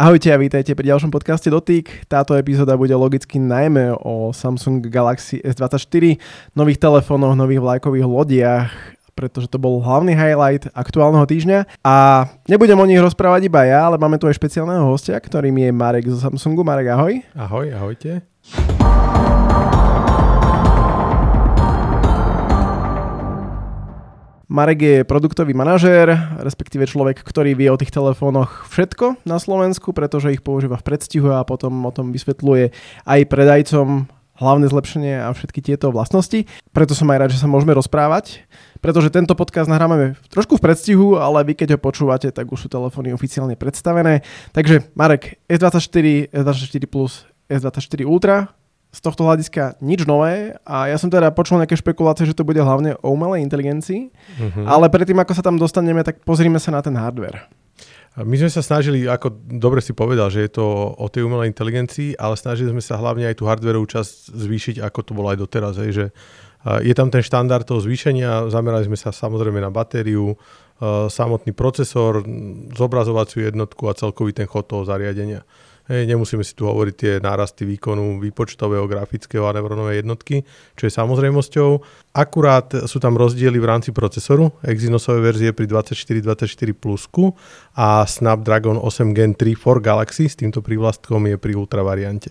Ahojte a vítajte pri ďalšom podcaste Dotyk. Táto epizóda bude logicky najmä o Samsung Galaxy S24, nových telefónoch, nových vlajkových lodiach, pretože to bol hlavný highlight aktuálneho týždňa. A nebudem o nich rozprávať iba ja, ale máme tu aj špeciálneho hostia, ktorým je Marek zo Samsungu. Marek, ahoj. Ahoj, ahojte. Marek je produktový manažér, respektíve človek, ktorý vie o tých telefónoch všetko na Slovensku, pretože ich používa v predstihu a potom o tom vysvetľuje aj predajcom hlavné zlepšenie a všetky tieto vlastnosti. Preto som aj rád, že sa môžeme rozprávať, pretože tento podcast nahrávame trošku v predstihu, ale vy keď ho počúvate, tak už sú telefóny oficiálne predstavené. Takže Marek, S24, S24 Plus, S24 Ultra, z tohto hľadiska nič nové a ja som teda počul nejaké špekulácie, že to bude hlavne o umelej inteligencii, uh-huh. ale predtým ako sa tam dostaneme, tak pozrime sa na ten hardware. My sme sa snažili, ako dobre si povedal, že je to o tej umelej inteligencii, ale snažili sme sa hlavne aj tú hardwareovú časť zvýšiť, ako to bolo aj doteraz. Hej, že je tam ten štandard toho zvýšenia, zamerali sme sa samozrejme na batériu, samotný procesor, zobrazovaciu jednotku a celkový ten chod toho zariadenia. Hej, nemusíme si tu hovoriť tie nárasty výkonu výpočtového, grafického a neurónové jednotky, čo je samozrejmosťou. Akurát sú tam rozdiely v rámci procesoru, Exynosové verzie pri 2424 Plusku a Snapdragon 8 Gen 3 for Galaxy s týmto prívlastkom je pri Ultra variante.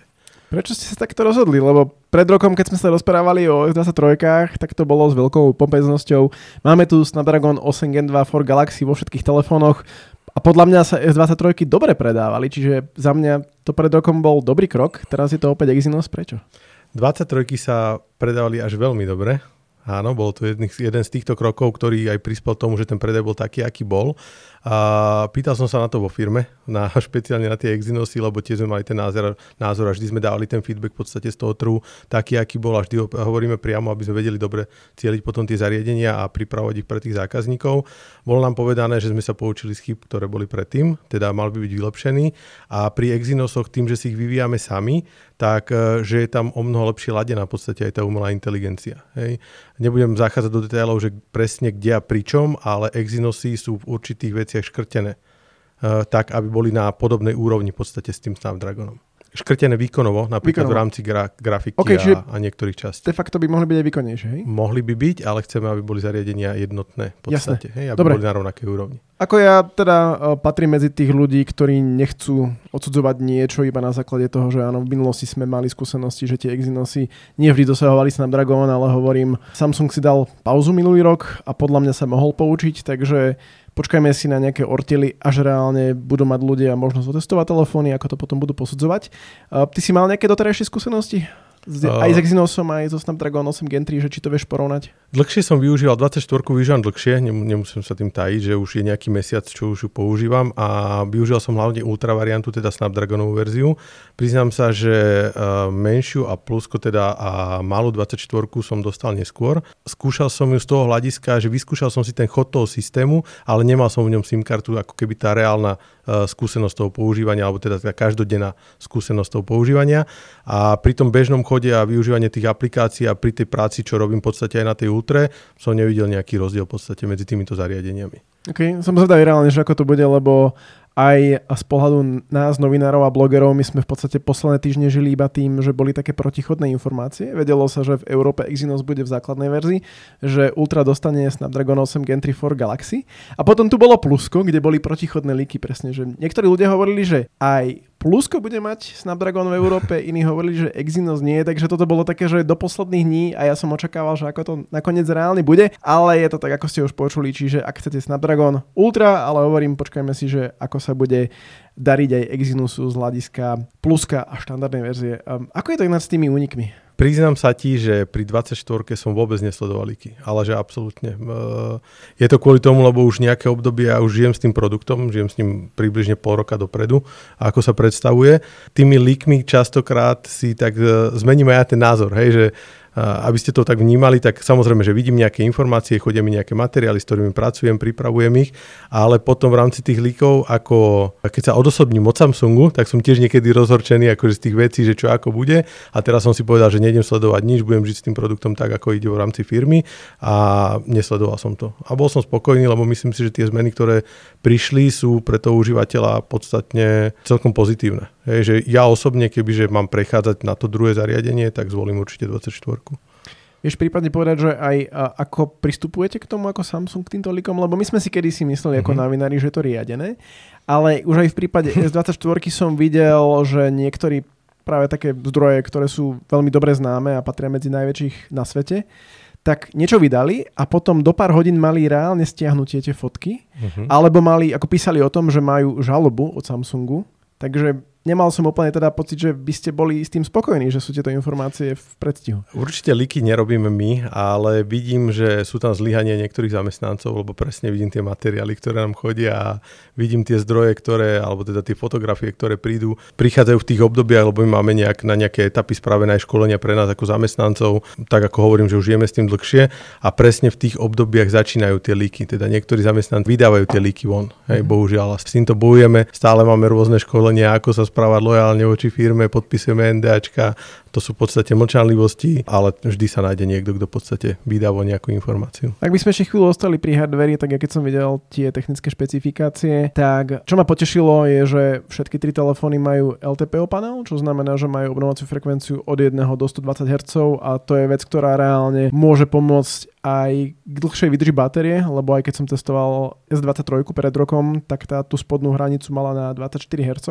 Prečo ste sa takto rozhodli? Lebo pred rokom, keď sme sa rozprávali o S23, tak to bolo s veľkou pompeznosťou. Máme tu Snapdragon 8 Gen 2 for Galaxy vo všetkých telefónoch. A podľa mňa sa S23 dobre predávali, čiže za mňa to pred rokom bol dobrý krok, teraz je to opäť Exynos, prečo? 23 sa predávali až veľmi dobre, Áno, bol to jedný, jeden z týchto krokov, ktorý aj prispel tomu, že ten predaj bol taký, aký bol. A pýtal som sa na to vo firme, na, špeciálne na tie Exynosy, lebo tiež sme mali ten názor, názor a vždy sme dávali ten feedback v podstate z toho trhu taký, aký bol a vždy ho hovoríme priamo, aby sme vedeli dobre cieliť potom tie zariadenia a pripravovať ich pre tých zákazníkov. Bolo nám povedané, že sme sa poučili z chyb, ktoré boli predtým, teda mal by byť vylepšený a pri Exynosoch tým, že si ich vyvíjame sami, tak e, že je tam o mnoho lepšie ladená v podstate aj tá umelá inteligencia. Hej. Nebudem zachádzať do detailov, že presne kde a pričom, ale Exynosy sú v určitých veciach škrtené uh, tak, aby boli na podobnej úrovni v podstate s tým Snapdragonom škrtené výkonovo, napríklad výkonovo. v rámci gra- grafiky okay, a, a niektorých častí. De facto by mohli byť aj výkonnejšie, hej? Mohli by byť, ale chceme, aby boli zariadenia jednotné v podstate, hej, aby Dobre. boli na rovnakej úrovni. Ako ja teda uh, patrím medzi tých ľudí, ktorí nechcú odsudzovať niečo iba na základe toho, že áno, v minulosti sme mali skúsenosti, že tie Exynosy nie vždy dosahovali Snapdragon, ale hovorím, Samsung si dal pauzu minulý rok a podľa mňa sa mohol poučiť, takže počkajme si na nejaké ortily, až reálne budú mať ľudia možnosť otestovať telefóny, ako to potom budú posudzovať. Ty si mal nejaké doterajšie skúsenosti? Uh, aj s Exynosom, aj so Snapdragon 8 Gen 3, že či to vieš porovnať? Dlhšie som využíval, 24 využívam dlhšie, nemusím sa tým tajiť, že už je nejaký mesiac, čo už ju používam a využil som hlavne ultra variantu, teda Snapdragonovú verziu. Priznám sa, že uh, menšiu a plusko teda a malú 24 som dostal neskôr. Skúšal som ju z toho hľadiska, že vyskúšal som si ten chod toho systému, ale nemal som v ňom SIM kartu, ako keby tá reálna uh, skúsenosť toho používania, alebo teda tá každodenná skúsenosť toho používania. A pri tom bežnom chode a využívanie tých aplikácií a pri tej práci, čo robím v podstate aj na tej Ultre, som nevidel nejaký rozdiel v podstate medzi týmito zariadeniami. OK, som zvedavý reálne, že ako to bude, lebo aj z pohľadu nás, novinárov a blogerov, my sme v podstate posledné týždne žili iba tým, že boli také protichodné informácie. Vedelo sa, že v Európe Exynos bude v základnej verzii, že Ultra dostane Snapdragon 8 Gen 3 for Galaxy. A potom tu bolo plusko, kde boli protichodné líky presne, že niektorí ľudia hovorili, že aj Plusko bude mať Snapdragon v Európe, iní hovorili, že Exynos nie, takže toto bolo také, že do posledných dní a ja som očakával, že ako to nakoniec reálne bude, ale je to tak, ako ste už počuli, čiže ak chcete Snapdragon Ultra, ale hovorím, počkajme si, že ako sa bude dariť aj Exynosu z hľadiska pluska a štandardnej verzie. Um, ako je to ináč s tými únikmi? Priznám sa ti, že pri 24 som vôbec nesledoval líky, ale že absolútne. Je to kvôli tomu, lebo už nejaké obdobie ja už žijem s tým produktom, žijem s ním približne pol roka dopredu ako sa predstavuje. Tými líkmi častokrát si tak e, zmením aj ten názor, hej, že aby ste to tak vnímali, tak samozrejme, že vidím nejaké informácie, chodia mi nejaké materiály, s ktorými pracujem, pripravujem ich, ale potom v rámci tých líkov, ako keď sa odosobním od Samsungu, tak som tiež niekedy rozhorčený akože z tých vecí, že čo ako bude. A teraz som si povedal, že nejdem sledovať nič, budem žiť s tým produktom tak, ako ide v rámci firmy a nesledoval som to. A bol som spokojný, lebo myslím si, že tie zmeny, ktoré prišli, sú pre toho užívateľa podstatne celkom pozitívne. Hej, že ja osobne, kebyže mám prechádzať na to druhé zariadenie, tak zvolím určite 24. Vieš prípadne povedať, že aj a, ako pristupujete k tomu ako Samsung k týmto likom? Lebo my sme si kedy si mysleli mm-hmm. ako mhm. novinári, že je to riadené, ale už aj v prípade S24 som videl, že niektorí práve také zdroje, ktoré sú veľmi dobre známe a patria medzi najväčších na svete, tak niečo vydali a potom do pár hodín mali reálne stiahnuť tie fotky, uh-huh. alebo mali, ako písali o tom, že majú žalobu od Samsungu, takže nemal som úplne teda pocit, že by ste boli s tým spokojní, že sú tieto informácie v predstihu. Určite líky nerobíme my, ale vidím, že sú tam zlyhania niektorých zamestnancov, lebo presne vidím tie materiály, ktoré nám chodia a vidím tie zdroje, ktoré, alebo teda tie fotografie, ktoré prídu, prichádzajú v tých obdobiach, lebo my máme nejak, na nejaké etapy spravené aj školenia pre nás ako zamestnancov, tak ako hovorím, že už žijeme s tým dlhšie a presne v tých obdobiach začínajú tie líky. Teda niektorí zamestnanci vydávajú tie líky von. Hej, mm. bohužiaľ. S týmto bojujeme, stále máme rôzne školenia, ako sa správať lojálne voči firme, podpisujeme NDAčka, to sú v podstate mlčanlivosti, ale vždy sa nájde niekto, kto v podstate vydá nejakú informáciu. Ak by sme ešte chvíľu ostali pri hardveri, tak ja keď som videl tie technické špecifikácie, tak čo ma potešilo je, že všetky tri telefóny majú LTPO panel, čo znamená, že majú obnovaciu frekvenciu od 1 do 120 Hz a to je vec, ktorá reálne môže pomôcť aj k dlhšej vydrži batérie, lebo aj keď som testoval S23 pred rokom, tak tá tú spodnú hranicu mala na 24 Hz.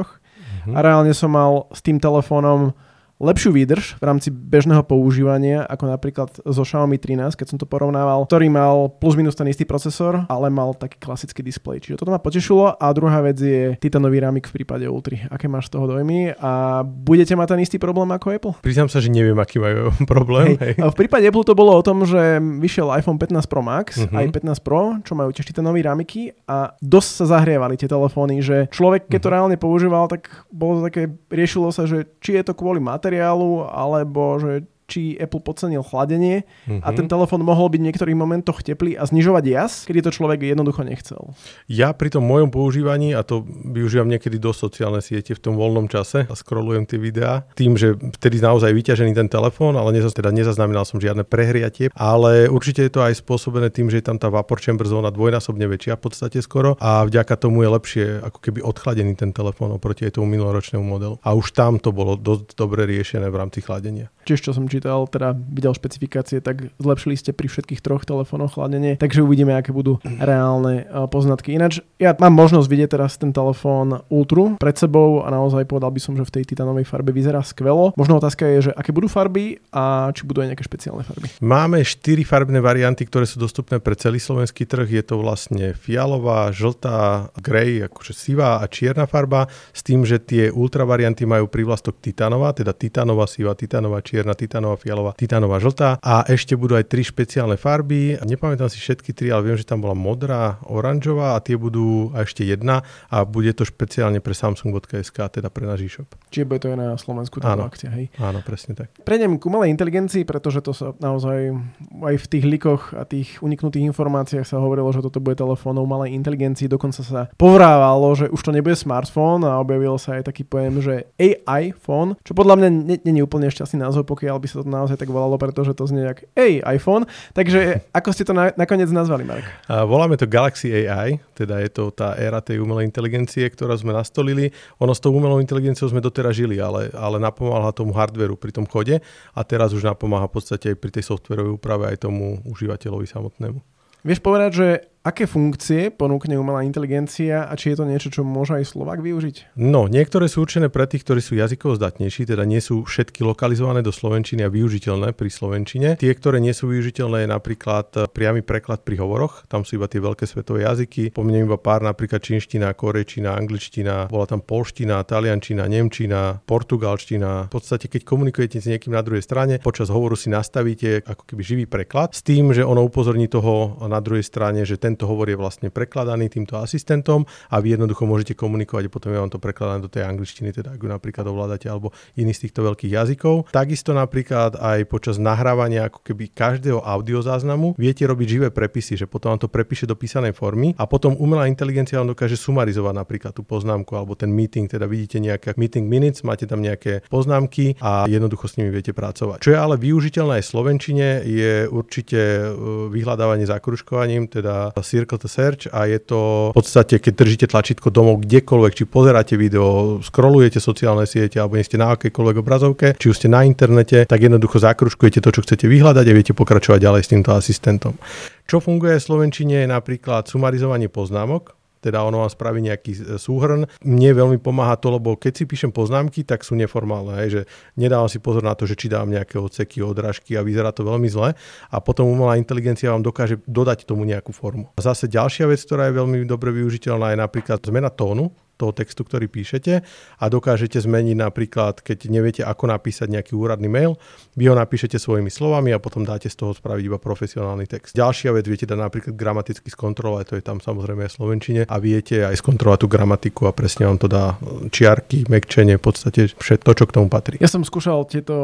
Mm-hmm. A reálne som mal s tým telefónom lepšiu výdrž v rámci bežného používania, ako napríklad zo Xiaomi 13, keď som to porovnával, ktorý mal plus minus ten istý procesor, ale mal taký klasický displej. Čiže toto ma potešilo. A druhá vec je titanový ramik v prípade Ultra. Aké máš z toho dojmy? A budete mať ten istý problém ako Apple? Priznám sa, že neviem, aký majú problém. Hej. Hej. V prípade Apple to bolo o tom, že vyšiel iPhone 15 Pro Max, uh-huh. aj 15 Pro, čo majú tiež titanové ramiky a dosť sa zahrievali tie telefóny, že človek, keď to uh-huh. reálne používal, tak bolo to také, riešilo sa, že či je to kvôli materiálu, alebo že či Apple podcenil chladenie mm-hmm. a ten mhm. telefón mohol byť v niektorých momentoch teplý a znižovať jas, kedy to človek jednoducho nechcel. Ja pri tom mojom používaní, a to využívam niekedy do sociálnej siete v tom voľnom čase a scrollujem tie videá, tým, že vtedy naozaj vyťažený ten telefón, ale nezaz, teda nezaznamenal som žiadne prehriatie, ale určite je to aj spôsobené tým, že je tam tá vapor chamber zóna dvojnásobne väčšia v podstate skoro a vďaka tomu je lepšie ako keby odchladený ten telefón oproti tomu minuloročnému modelu. A už tam to bolo dosť dobre riešené v rámci chladenia. Čiže čo som čítal, teda videl špecifikácie, tak zlepšili ste pri všetkých troch telefónoch chladenie, takže uvidíme, aké budú reálne eh, poznatky. Ináč, ja mám možnosť vidieť teraz ten telefón Ultra pred sebou a naozaj povedal by som, že v tej titanovej farbe vyzerá skvelo. Možno otázka je, že aké budú farby a či budú aj nejaké špeciálne farby. Máme štyri farbné varianty, ktoré sú dostupné pre celý slovenský trh. Je to vlastne fialová, žltá, grey, akože sivá a čierna farba, s tým, že tie ultra varianty majú prívlastok titanová, teda titanová, siva, titanová, čierna, titanová, fialová titánová, žltá a ešte budú aj tri špeciálne farby. Nepamätám si všetky tri, ale viem, že tam bola modrá, oranžová a tie budú a ešte jedna a bude to špeciálne pre Samsung.sk, teda pre náš e-shop. Čiže bude to aj na Slovensku tá áno, akcia, hej? Áno, presne tak. Prejdem k umelej inteligencii, pretože to sa naozaj aj v tých likoch a tých uniknutých informáciách sa hovorilo, že toto bude telefón umelej inteligencii. Dokonca sa povrávalo, že už to nebude smartfón a objavil sa aj taký pojem, že AI phone, čo podľa mňa nie je úplne šťastný názov, pokiaľ by sa to naozaj tak volalo, pretože to znie jak hey, iPhone. Takže ako ste to na, nakoniec nazvali, Marek? A voláme to Galaxy AI, teda je to tá éra tej umelej inteligencie, ktorú sme nastolili. Ono s tou umelou inteligenciou sme doteraz žili, ale, ale napomáha tomu hardveru pri tom chode a teraz už napomáha v podstate aj pri tej softwarovej úprave aj tomu užívateľovi samotnému. Vieš povedať, že aké funkcie ponúkne umelá inteligencia a či je to niečo, čo môže aj Slovak využiť? No, niektoré sú určené pre tých, ktorí sú jazykovo zdatnejší, teda nie sú všetky lokalizované do slovenčiny a využiteľné pri slovenčine. Tie, ktoré nie sú využiteľné, je napríklad eh, priamy preklad pri hovoroch, tam sú iba tie veľké svetové jazyky. Pomeniem iba pár, napríklad čínština, korečina, angličtina, bola tam polština, taliančina, nemčina, portugalština. V podstate, keď komunikujete s niekým na druhej strane, počas hovoru si nastavíte ako keby živý preklad s tým, že ono upozorní toho na druhej strane, že ten tento hovor je vlastne prekladaný týmto asistentom a vy jednoducho môžete komunikovať a potom je vám to prekladané do tej angličtiny, teda ak ju napríklad ovládate alebo iný z týchto veľkých jazykov. Takisto napríklad aj počas nahrávania ako keby každého audiozáznamu viete robiť živé prepisy, že potom vám to prepíše do písanej formy a potom umelá inteligencia vám dokáže sumarizovať napríklad tú poznámku alebo ten meeting, teda vidíte nejaké meeting minutes, máte tam nejaké poznámky a jednoducho s nimi viete pracovať. Čo je ale využiteľné aj v Slovenčine je určite e, vyhľadávanie zakružkovaním, teda Circle to Search a je to v podstate, keď držíte tlačítko domov kdekoľvek, či pozeráte video, scrollujete sociálne siete alebo nie ste na akejkoľvek obrazovke, či už ste na internete, tak jednoducho zakružkujete to, čo chcete vyhľadať a viete pokračovať ďalej s týmto asistentom. Čo funguje v Slovenčine je napríklad sumarizovanie poznámok, teda ono vám spraví nejaký e, súhrn. Mne veľmi pomáha to, lebo keď si píšem poznámky, tak sú neformálne, hej, že nedávam si pozor na to, že či dávam nejaké odseky, odrážky a vyzerá to veľmi zle a potom umelá inteligencia vám dokáže dodať tomu nejakú formu. A zase ďalšia vec, ktorá je veľmi dobre využiteľná, je napríklad zmena tónu toho textu, ktorý píšete a dokážete zmeniť napríklad, keď neviete, ako napísať nejaký úradný mail, vy ho napíšete svojimi slovami a potom dáte z toho spraviť iba profesionálny text. Ďalšia vec, viete dať napríklad gramaticky skontrolovať, to je tam samozrejme aj slovenčine a viete aj skontrolovať tú gramatiku a presne vám to dá čiarky, mekčenie, v podstate všetko, čo k tomu patrí. Ja som skúšal tieto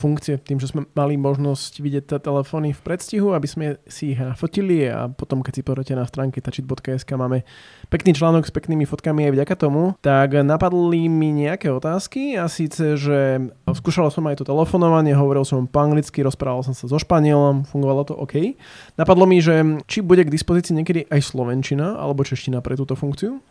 funkcie tým, že sme mali možnosť vidieť tie telefóny v predstihu, aby sme si ich nafotili a potom, keď si pozrite na stránke tačit.sk máme pekný článok s peknými fotkami aj vďaka vďaka tomu, tak napadli mi nejaké otázky a síce, že skúšal som aj to telefonovanie, hovoril som po anglicky, rozprával som sa so Španielom, fungovalo to OK. Napadlo mi, že či bude k dispozícii niekedy aj slovenčina alebo čeština pre túto funkciu?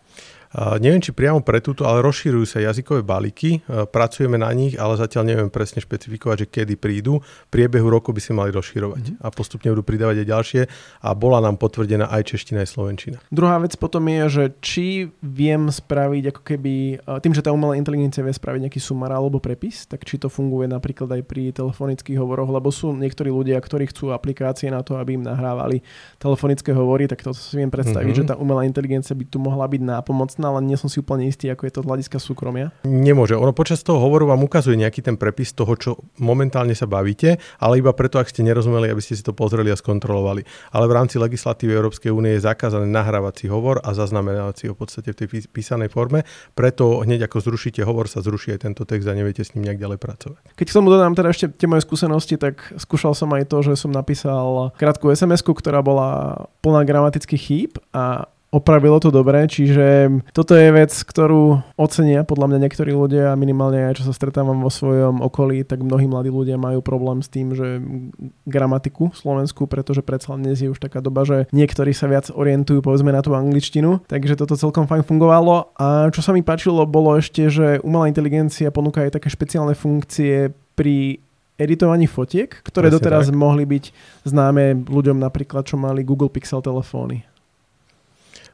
Neviem, či priamo pre túto, ale rozširujú sa jazykové balíky, pracujeme na nich, ale zatiaľ neviem presne špecifikovať, že kedy prídu. V priebehu roku by si mali rozširovať mm-hmm. a postupne budú pridávať aj ďalšie a bola nám potvrdená aj čeština, aj slovenčina. Druhá vec potom je, že či viem spraviť ako keby, tým, že tá umelá inteligencia vie spraviť nejaký sumar alebo prepis, tak či to funguje napríklad aj pri telefonických hovoroch, lebo sú niektorí ľudia, ktorí chcú aplikácie na to, aby im nahrávali telefonické hovory, tak to si viem predstaviť, mm-hmm. že tá umelá inteligencia by tu mohla byť nápomocná jasná, ale nie som si úplne istý, ako je to z hľadiska súkromia. Nemôže. Ono počas toho hovoru vám ukazuje nejaký ten prepis toho, čo momentálne sa bavíte, ale iba preto, ak ste nerozumeli, aby ste si to pozreli a skontrolovali. Ale v rámci legislatívy Európskej únie je zakázané nahrávať si hovor a zaznamenávať si ho v podstate v tej písanej forme. Preto hneď ako zrušíte hovor, sa zruší aj tento text a neviete s ním nejak ďalej pracovať. Keď k tomu dodám teda ešte tie moje skúsenosti, tak skúšal som aj to, že som napísal krátku sms ktorá bola plná gramatických chýb a opravilo to dobre, čiže toto je vec, ktorú ocenia podľa mňa niektorí ľudia a minimálne aj čo sa stretávam vo svojom okolí, tak mnohí mladí ľudia majú problém s tým, že gramatiku slovensku, pretože predsa dnes je už taká doba, že niektorí sa viac orientujú povedzme na tú angličtinu, takže toto celkom fajn fungovalo a čo sa mi páčilo bolo ešte, že umelá inteligencia ponúka aj také špeciálne funkcie pri editovaní fotiek, ktoré Presne doteraz tak. mohli byť známe ľuďom napríklad, čo mali Google Pixel telefóny.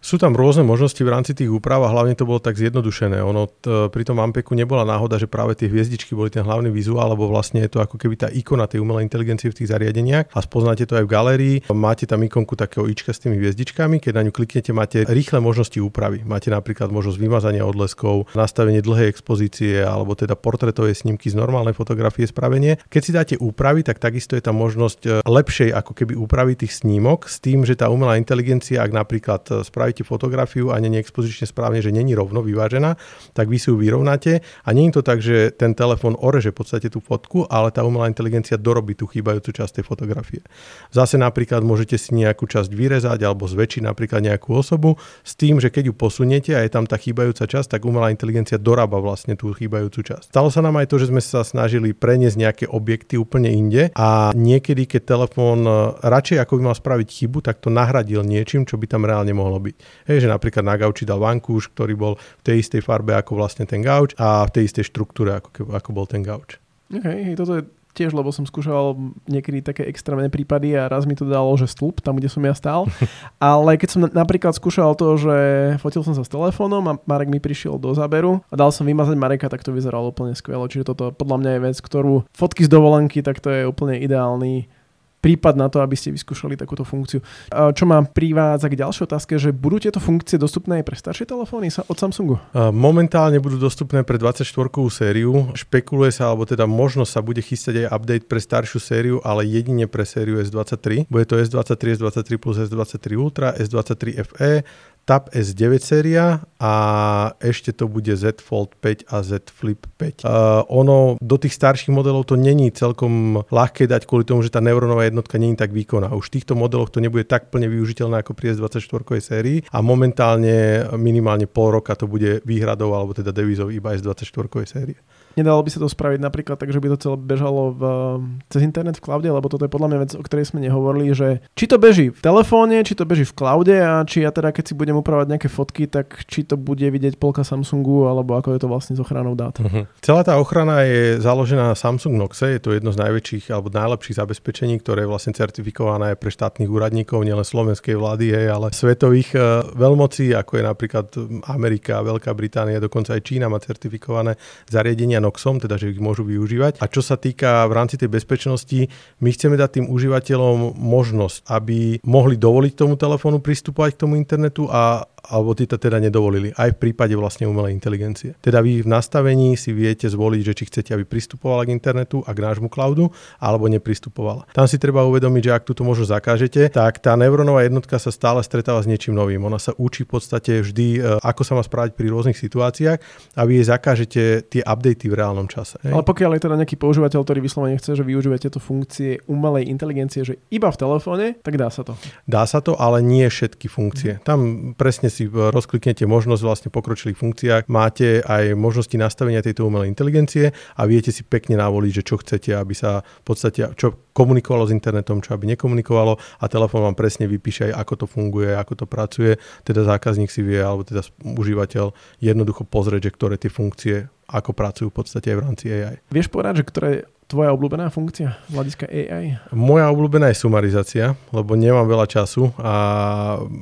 Sú tam rôzne možnosti v rámci tých úprav a hlavne to bolo tak zjednodušené. Ono t- pri tom Ampeku nebola náhoda, že práve tie hviezdičky boli ten hlavný vizuál, lebo vlastne je to ako keby tá ikona tej umelej inteligencie v tých zariadeniach a spoznáte to aj v galérii. Máte tam ikonku takého ička s tými hviezdičkami, keď na ňu kliknete, máte rýchle možnosti úpravy. Máte napríklad možnosť vymazania odleskov, nastavenie dlhej expozície alebo teda portrétové snímky z normálnej fotografie spravenie. Keď si dáte úpravy, tak takisto je tam možnosť e, lepšej ako keby úpravy tých snímok s tým, že tá umelá inteligencia, ak napríklad e, spraví spravíte fotografiu a není expozične správne, že není rovno vyvážená, tak vy si ju vyrovnáte a je to tak, že ten telefón oreže v podstate tú fotku, ale tá umelá inteligencia dorobí tú chýbajúcu časť tej fotografie. Zase napríklad môžete si nejakú časť vyrezať alebo zväčšiť napríklad nejakú osobu s tým, že keď ju posuniete a je tam tá chýbajúca časť, tak umelá inteligencia dorába vlastne tú chýbajúcu časť. Stalo sa nám aj to, že sme sa snažili preniesť nejaké objekty úplne inde a niekedy, keď telefón e, radšej ako by mal spraviť chybu, tak to nahradil niečím, čo by tam reálne mohlo byť. Hej, že napríklad na gauči dal vankúš, ktorý bol v tej istej farbe ako vlastne ten gauč a v tej istej štruktúre ako, ako bol ten gauč. Okay, toto je tiež, lebo som skúšal niekedy také extrémne prípady a raz mi to dalo, že stĺp, tam, kde som ja stál. Ale keď som napríklad skúšal to, že fotil som sa s telefónom a Marek mi prišiel do záberu a dal som vymazať Mareka, tak to vyzeralo úplne skvelo. Čiže toto podľa mňa je vec, ktorú fotky z dovolenky, tak to je úplne ideálny prípad na to, aby ste vyskúšali takúto funkciu. Čo ma privádza k ďalšej otázke, že budú tieto funkcie dostupné aj pre staršie telefóny od Samsungu? Momentálne budú dostupné pre 24 sériu. Špekuluje sa, alebo teda možno sa bude chystať aj update pre staršiu sériu, ale jedine pre sériu S23. Bude to S23, S23 plus S23 Ultra, S23 FE, Tab S9 séria a ešte to bude Z Fold 5 a Z Flip 5. Uh, ono do tých starších modelov to není celkom ľahké dať kvôli tomu, že tá neurónová jednotka není tak výkonná. Už v týchto modeloch to nebude tak plne využiteľné ako pri S24 sérii a momentálne minimálne pol roka to bude výhradou alebo teda devizou iba S24 série. Nedalo by sa to spraviť napríklad tak, že by to celé bežalo v, cez internet v cloude, lebo toto je podľa mňa vec, o ktorej sme nehovorili, že či to beží v telefóne, či to beží v cloude a či ja teda keď si budem upravovať nejaké fotky, tak či to bude vidieť polka Samsungu alebo ako je to vlastne s ochranou dát. Uh-huh. Celá tá ochrana je založená na Samsung Noxe, je to jedno z najväčších alebo najlepších zabezpečení, ktoré je vlastne certifikované pre štátnych úradníkov, nielen slovenskej vlády, ale svetových uh, veľmocí, ako je napríklad Amerika, Veľká Británia, dokonca aj Čína má certifikované zariadenia Noxom, teda že ich môžu využívať. A čo sa týka v rámci tej bezpečnosti, my chceme dať tým užívateľom možnosť, aby mohli dovoliť tomu telefónu pristupovať k tomu internetu a alebo ty to teda nedovolili, aj v prípade vlastne umelej inteligencie. Teda vy v nastavení si viete zvoliť, že či chcete, aby pristupovala k internetu a k nášmu cloudu, alebo nepristupovala. Tam si treba uvedomiť, že ak túto možnosť zakážete, tak tá neurónová jednotka sa stále stretáva s niečím novým. Ona sa učí v podstate vždy, e, ako sa má správať pri rôznych situáciách a vy jej zakážete tie updaty v reálnom čase. Hej? Ale pokiaľ je teda nejaký používateľ, ktorý vyslovene chce, že využívate tieto funkcie umelej inteligencie, že iba v telefóne, tak dá sa to. Dá sa to, ale nie všetky funkcie. Tam presne si rozkliknete možnosť vlastne pokročilých funkciách, máte aj možnosti nastavenia tejto umelej inteligencie a viete si pekne navoliť, že čo chcete, aby sa v podstate, čo komunikovalo s internetom, čo aby nekomunikovalo. A telefón vám presne vypíše aj ako to funguje, ako to pracuje, teda zákazník si vie, alebo teda užívateľ jednoducho pozrieť, že ktoré tie funkcie ako pracujú v podstate aj v rámci AI. Vieš povedať, že ktoré tvoja obľúbená funkcia hľadiska AI? Moja obľúbená je sumarizácia, lebo nemám veľa času a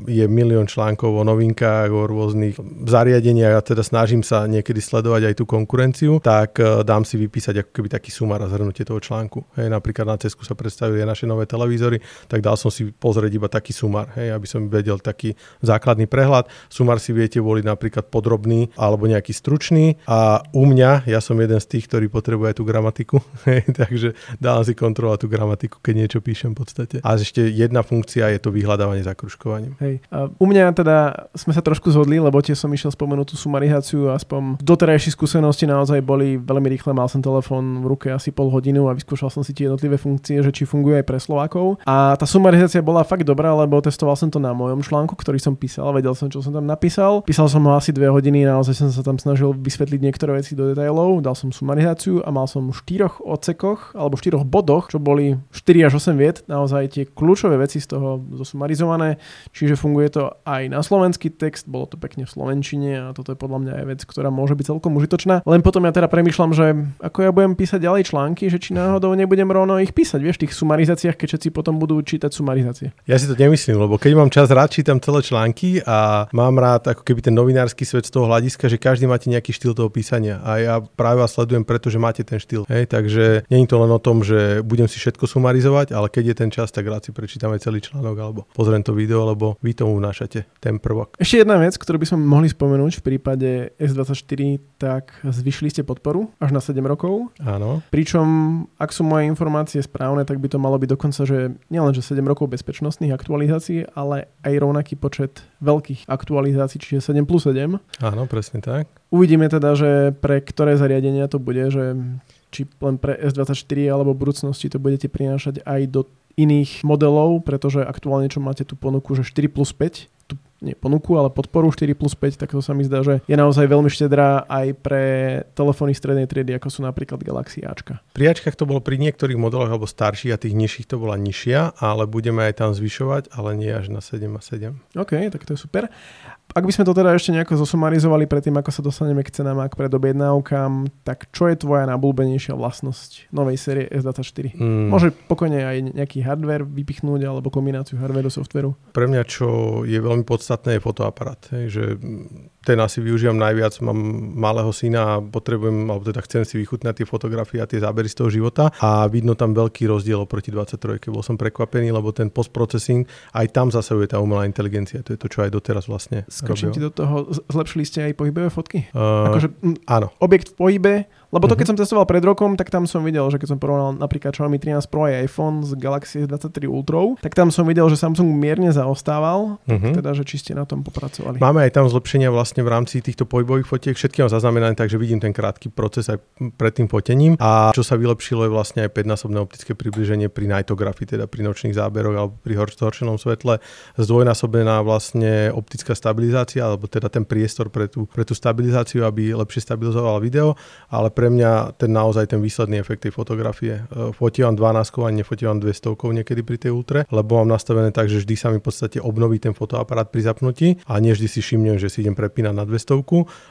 je milión článkov o novinkách, o rôznych zariadeniach a teda snažím sa niekedy sledovať aj tú konkurenciu, tak e, dám si vypísať ako keby taký sumar a zhrnutie toho článku. Hej, napríklad na Cesku sa predstavili naše nové televízory, tak dal som si pozrieť iba taký sumar, hej, aby som vedel taký základný prehľad. Sumar si viete voliť napríklad podrobný alebo nejaký stručný a u mňa, ja som jeden z tých, ktorý potrebuje tú gramatiku, takže dávam si kontrolovať tú gramatiku, keď niečo píšem v podstate. A ešte jedna funkcia je to vyhľadávanie za kružkovaním. Hej. A u mňa teda sme sa trošku zhodli, lebo tiež som išiel spomenúť tú sumarizáciu, aspoň doterajšie skúsenosti naozaj boli veľmi rýchle. Mal som telefón v ruke asi pol hodinu a vyskúšal som si tie jednotlivé funkcie, že či fungujú aj pre Slovákov. A tá sumarizácia bola fakt dobrá, lebo testoval som to na mojom článku, ktorý som písal, vedel som, čo som tam napísal. Písal som ho asi dve hodiny, naozaj som sa tam snažil vysvetliť niektoré veci do detailov, dal som sumarizáciu a mal som štyroch od odsekoch alebo štyroch bodoch, čo boli 4 až 8 viet, naozaj tie kľúčové veci z toho zosumarizované, čiže funguje to aj na slovenský text, bolo to pekne v slovenčine a toto je podľa mňa aj vec, ktorá môže byť celkom užitočná. Len potom ja teda premyšľam, že ako ja budem písať ďalej články, že či náhodou nebudem rovno ich písať, vieš, v tých sumarizáciách, keď všetci potom budú čítať sumarizácie. Ja si to nemyslím, lebo keď mám čas, rád čítam celé články a mám rád ako keby ten novinársky svet z toho hľadiska, že každý máte nejaký štýl toho písania a ja práve vás sledujem, pretože máte ten štýl. Hej, takže není to len o tom, že budem si všetko sumarizovať, ale keď je ten čas, tak rád si prečítam aj celý článok alebo pozriem to video, lebo vy tomu vnášate ten prvok. Ešte jedna vec, ktorú by sme mohli spomenúť v prípade S24, tak zvyšili ste podporu až na 7 rokov. Áno. Pričom, ak sú moje informácie správne, tak by to malo byť dokonca, že nielen že 7 rokov bezpečnostných aktualizácií, ale aj rovnaký počet veľkých aktualizácií, čiže 7 plus 7. Áno, presne tak. Uvidíme teda, že pre ktoré zariadenia to bude, že či len pre S24 alebo v budúcnosti to budete prinášať aj do iných modelov, pretože aktuálne čo máte tú ponuku, že 4 plus 5, tú nie ponuku, ale podporu 4 plus 5, tak to sa mi zdá, že je naozaj veľmi štedrá aj pre telefóny strednej triedy, ako sú napríklad Galaxy Ačka. Pri Ačkách to bolo pri niektorých modeloch alebo starších a tých nižších to bola nižšia, ale budeme aj tam zvyšovať, ale nie až na 7 a 7. OK, tak to je super. Ak by sme to teda ešte nejako zosumarizovali predtým, ako sa dostaneme k cenám a k predobjednávkam, tak čo je tvoja najobľúbenejšia vlastnosť novej série S24? Mm. Môže pokojne aj nejaký hardware vypichnúť alebo kombináciu hardwareu, softwareu? Pre mňa, čo je veľmi podstatné, je fotoaparát. Hej, že ten asi využívam najviac. Mám malého syna a potrebujem, alebo teda chcem si vychutnať tie fotografie a tie zábery z toho života a vidno tam veľký rozdiel oproti 23. Bol som prekvapený, lebo ten postprocessing, aj tam zasahuje tá umelá inteligencia. To je to, čo aj doteraz vlastne Skočím ti do toho. Zlepšili ste aj pohybové fotky? Uh, akože, áno. Objekt v pohybe, lebo to, keď uh-huh. som testoval pred rokom, tak tam som videl, že keď som porovnal napríklad Xiaomi 13 Pro a iPhone s Galaxy S23 Ultra, tak tam som videl, že Samsung mierne zaostával, uh-huh. teda, že či ste na tom popracovali. Máme aj tam zlepšenia vlastne v rámci týchto pohybových fotiek, všetky mám zaznamenané, takže vidím ten krátky proces aj pred tým fotením. A čo sa vylepšilo je vlastne aj 5-násobné optické približenie pri nightografii, teda pri nočných záberoch alebo pri horšenom svetle, zdvojnásobená vlastne optická stabilizácia, alebo teda ten priestor pre tú, pre tú stabilizáciu, aby lepšie stabilizoval video, ale pre pre mňa ten naozaj ten výsledný efekt tej fotografie. E, fotívam 12 a nefotívam 200 niekedy pri tej ultre, lebo mám nastavené tak, že vždy sa mi v podstate obnoví ten fotoaparát pri zapnutí a nie vždy si všimnem, že si idem prepínať na 200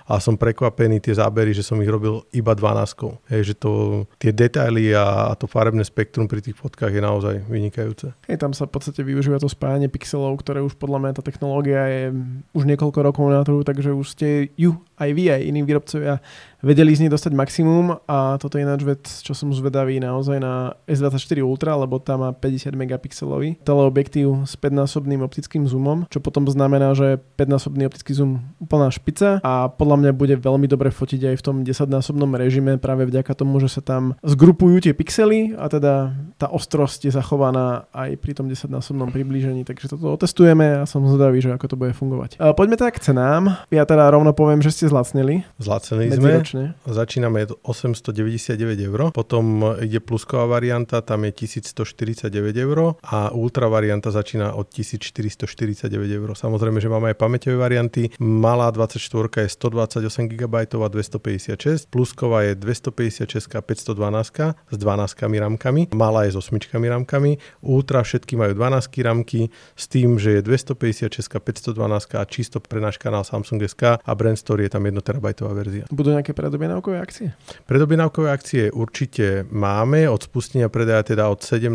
a som prekvapený tie zábery, že som ich robil iba 12. Hej, že to, tie detaily a, a to farebné spektrum pri tých fotkách je naozaj vynikajúce. Hej, tam sa v podstate využíva to spájanie pixelov, ktoré už podľa mňa tá technológia je už niekoľko rokov na trhu, takže už ste ju aj vy, aj iní výrobcovia vedeli z nej dostať maximum a toto je ináč vec, čo som zvedavý naozaj na S24 Ultra, lebo tam má 50 megapixelový teleobjektív s 5-násobným optickým zoomom, čo potom znamená, že 5-násobný optický zoom úplná špica a podľa mňa bude veľmi dobre fotiť aj v tom 10-násobnom režime práve vďaka tomu, že sa tam zgrupujú tie pixely a teda tá ostrosť je zachovaná aj pri tom 10-násobnom priblížení, takže toto otestujeme a som zvedavý, že ako to bude fungovať. A poďme teda k cenám. Ja teda rovno poviem, že ste zlacnili. Zlacnili sme mesačne. Začíname 899 eur, potom ide plusková varianta, tam je 1149 eur a ultra varianta začína od 1449 eur. Samozrejme, že máme aj pamäťové varianty. Malá 24 je 128 GB a 256, plusková je 256 a 512 s 12 ramkami, malá je s 8 ramkami, ultra všetky majú 12 ramky s tým, že je 256 512 a čisto pre náš kanál Samsung SK a Brand Store je tam 1 terabajtová verzia. Budú nejaké predobjednávkové akcie? Predobjednávkové akcie určite máme. Od spustenia predaja teda od 17.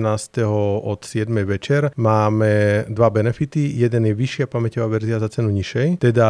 od 7. večer máme dva benefity. Jeden je vyššia pamäťová verzia za cenu nižšej. Teda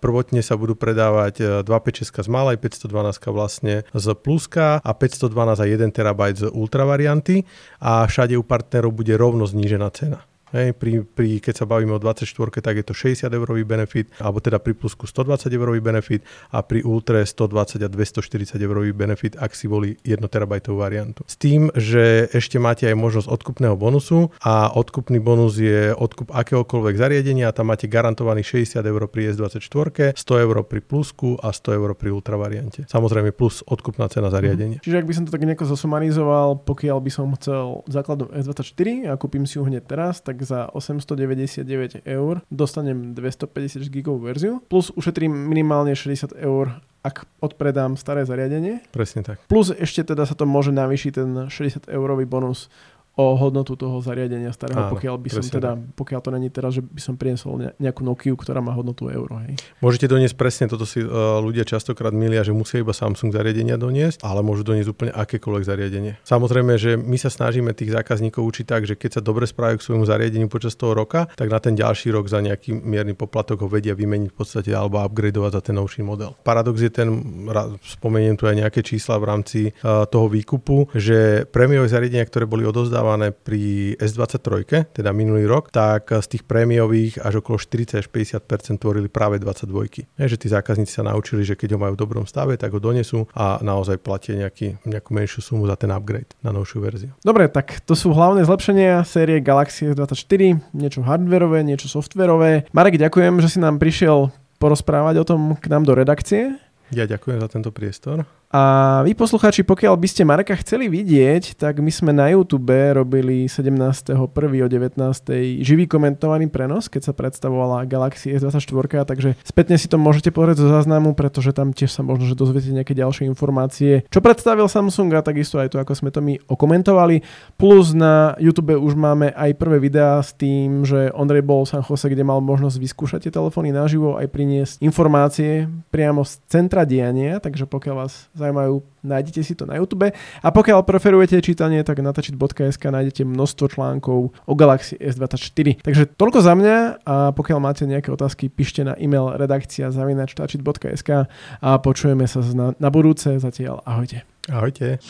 prvotne sa budú predávať 256 z malej, 512 vlastne z pluska a 512 a 1 TB z ultra varianty a všade u partnerov bude rovno znížená cena. Hej, pri, pri, keď sa bavíme o 24, tak je to 60 eurový benefit, alebo teda pri plusku 120 eurový benefit a pri Ultre 120 a 240 eurový benefit, ak si boli 1 terabajtovú variantu. S tým, že ešte máte aj možnosť odkupného bonusu a odkupný bonus je odkup akéhokoľvek zariadenia, tam máte garantovaný 60 eur pri S24, 100 eur pri plusku a 100 eur pri Ultra variante. Samozrejme plus odkupná cena zariadenia. Čiže ak by som to tak nejako zosumarizoval, pokiaľ by som chcel základnú S24 a kúpim si ju hneď teraz, tak za 899 eur dostanem 250 GB verziu, plus ušetrím minimálne 60 eur ak odpredám staré zariadenie. Presne tak. Plus ešte teda sa to môže navýšiť ten 60 eurový bonus o hodnotu toho zariadenia starého, Áno, pokiaľ by som teda, tak. pokiaľ to není teraz, že by som priniesol nejakú Nokiu, ktorá má hodnotu euro. Hej. Môžete doniesť presne, toto si uh, ľudia častokrát milia, že musia iba Samsung zariadenia doniesť, ale môžu doniesť úplne akékoľvek zariadenie. Samozrejme, že my sa snažíme tých zákazníkov učiť tak, že keď sa dobre správajú k svojmu zariadeniu počas toho roka, tak na ten ďalší rok za nejaký mierny poplatok ho vedia vymeniť v podstate alebo upgradeovať za ten novší model. Paradox je ten, spomeniem tu aj nejaké čísla v rámci uh, toho výkupu, že prémiové zariadenia, ktoré boli odozdávané predávané pri S23, teda minulý rok, tak z tých prémiových až okolo 40 až 50% tvorili práve 22. Je, že tí zákazníci sa naučili, že keď ho majú v dobrom stave, tak ho donesú a naozaj platia nejaký, nejakú menšiu sumu za ten upgrade na novšiu verziu. Dobre, tak to sú hlavné zlepšenia série Galaxy S24, niečo hardverové, niečo softverové. Marek, ďakujem, že si nám prišiel porozprávať o tom k nám do redakcie. Ja ďakujem za tento priestor. A vy poslucháči, pokiaľ by ste Marka chceli vidieť, tak my sme na YouTube robili 17.1. o 19. živý komentovaný prenos, keď sa predstavovala Galaxy S24, takže spätne si to môžete pozrieť zo záznamu, pretože tam tiež sa možno, že dozviete nejaké ďalšie informácie, čo predstavil Samsung a takisto aj to, ako sme to my okomentovali. Plus na YouTube už máme aj prvé videá s tým, že Ondrej bol v San Jose, kde mal možnosť vyskúšať tie telefóny naživo, aj priniesť informácie priamo z centra diania, takže pokiaľ vás zaujímajú, nájdete si to na YouTube. A pokiaľ preferujete čítanie, tak na tačit.sk nájdete množstvo článkov o Galaxy S24. Takže toľko za mňa a pokiaľ máte nejaké otázky, píšte na e-mail redakcia zavinačtačit.sk a počujeme sa na, na budúce. Zatiaľ ahojte. Ahojte.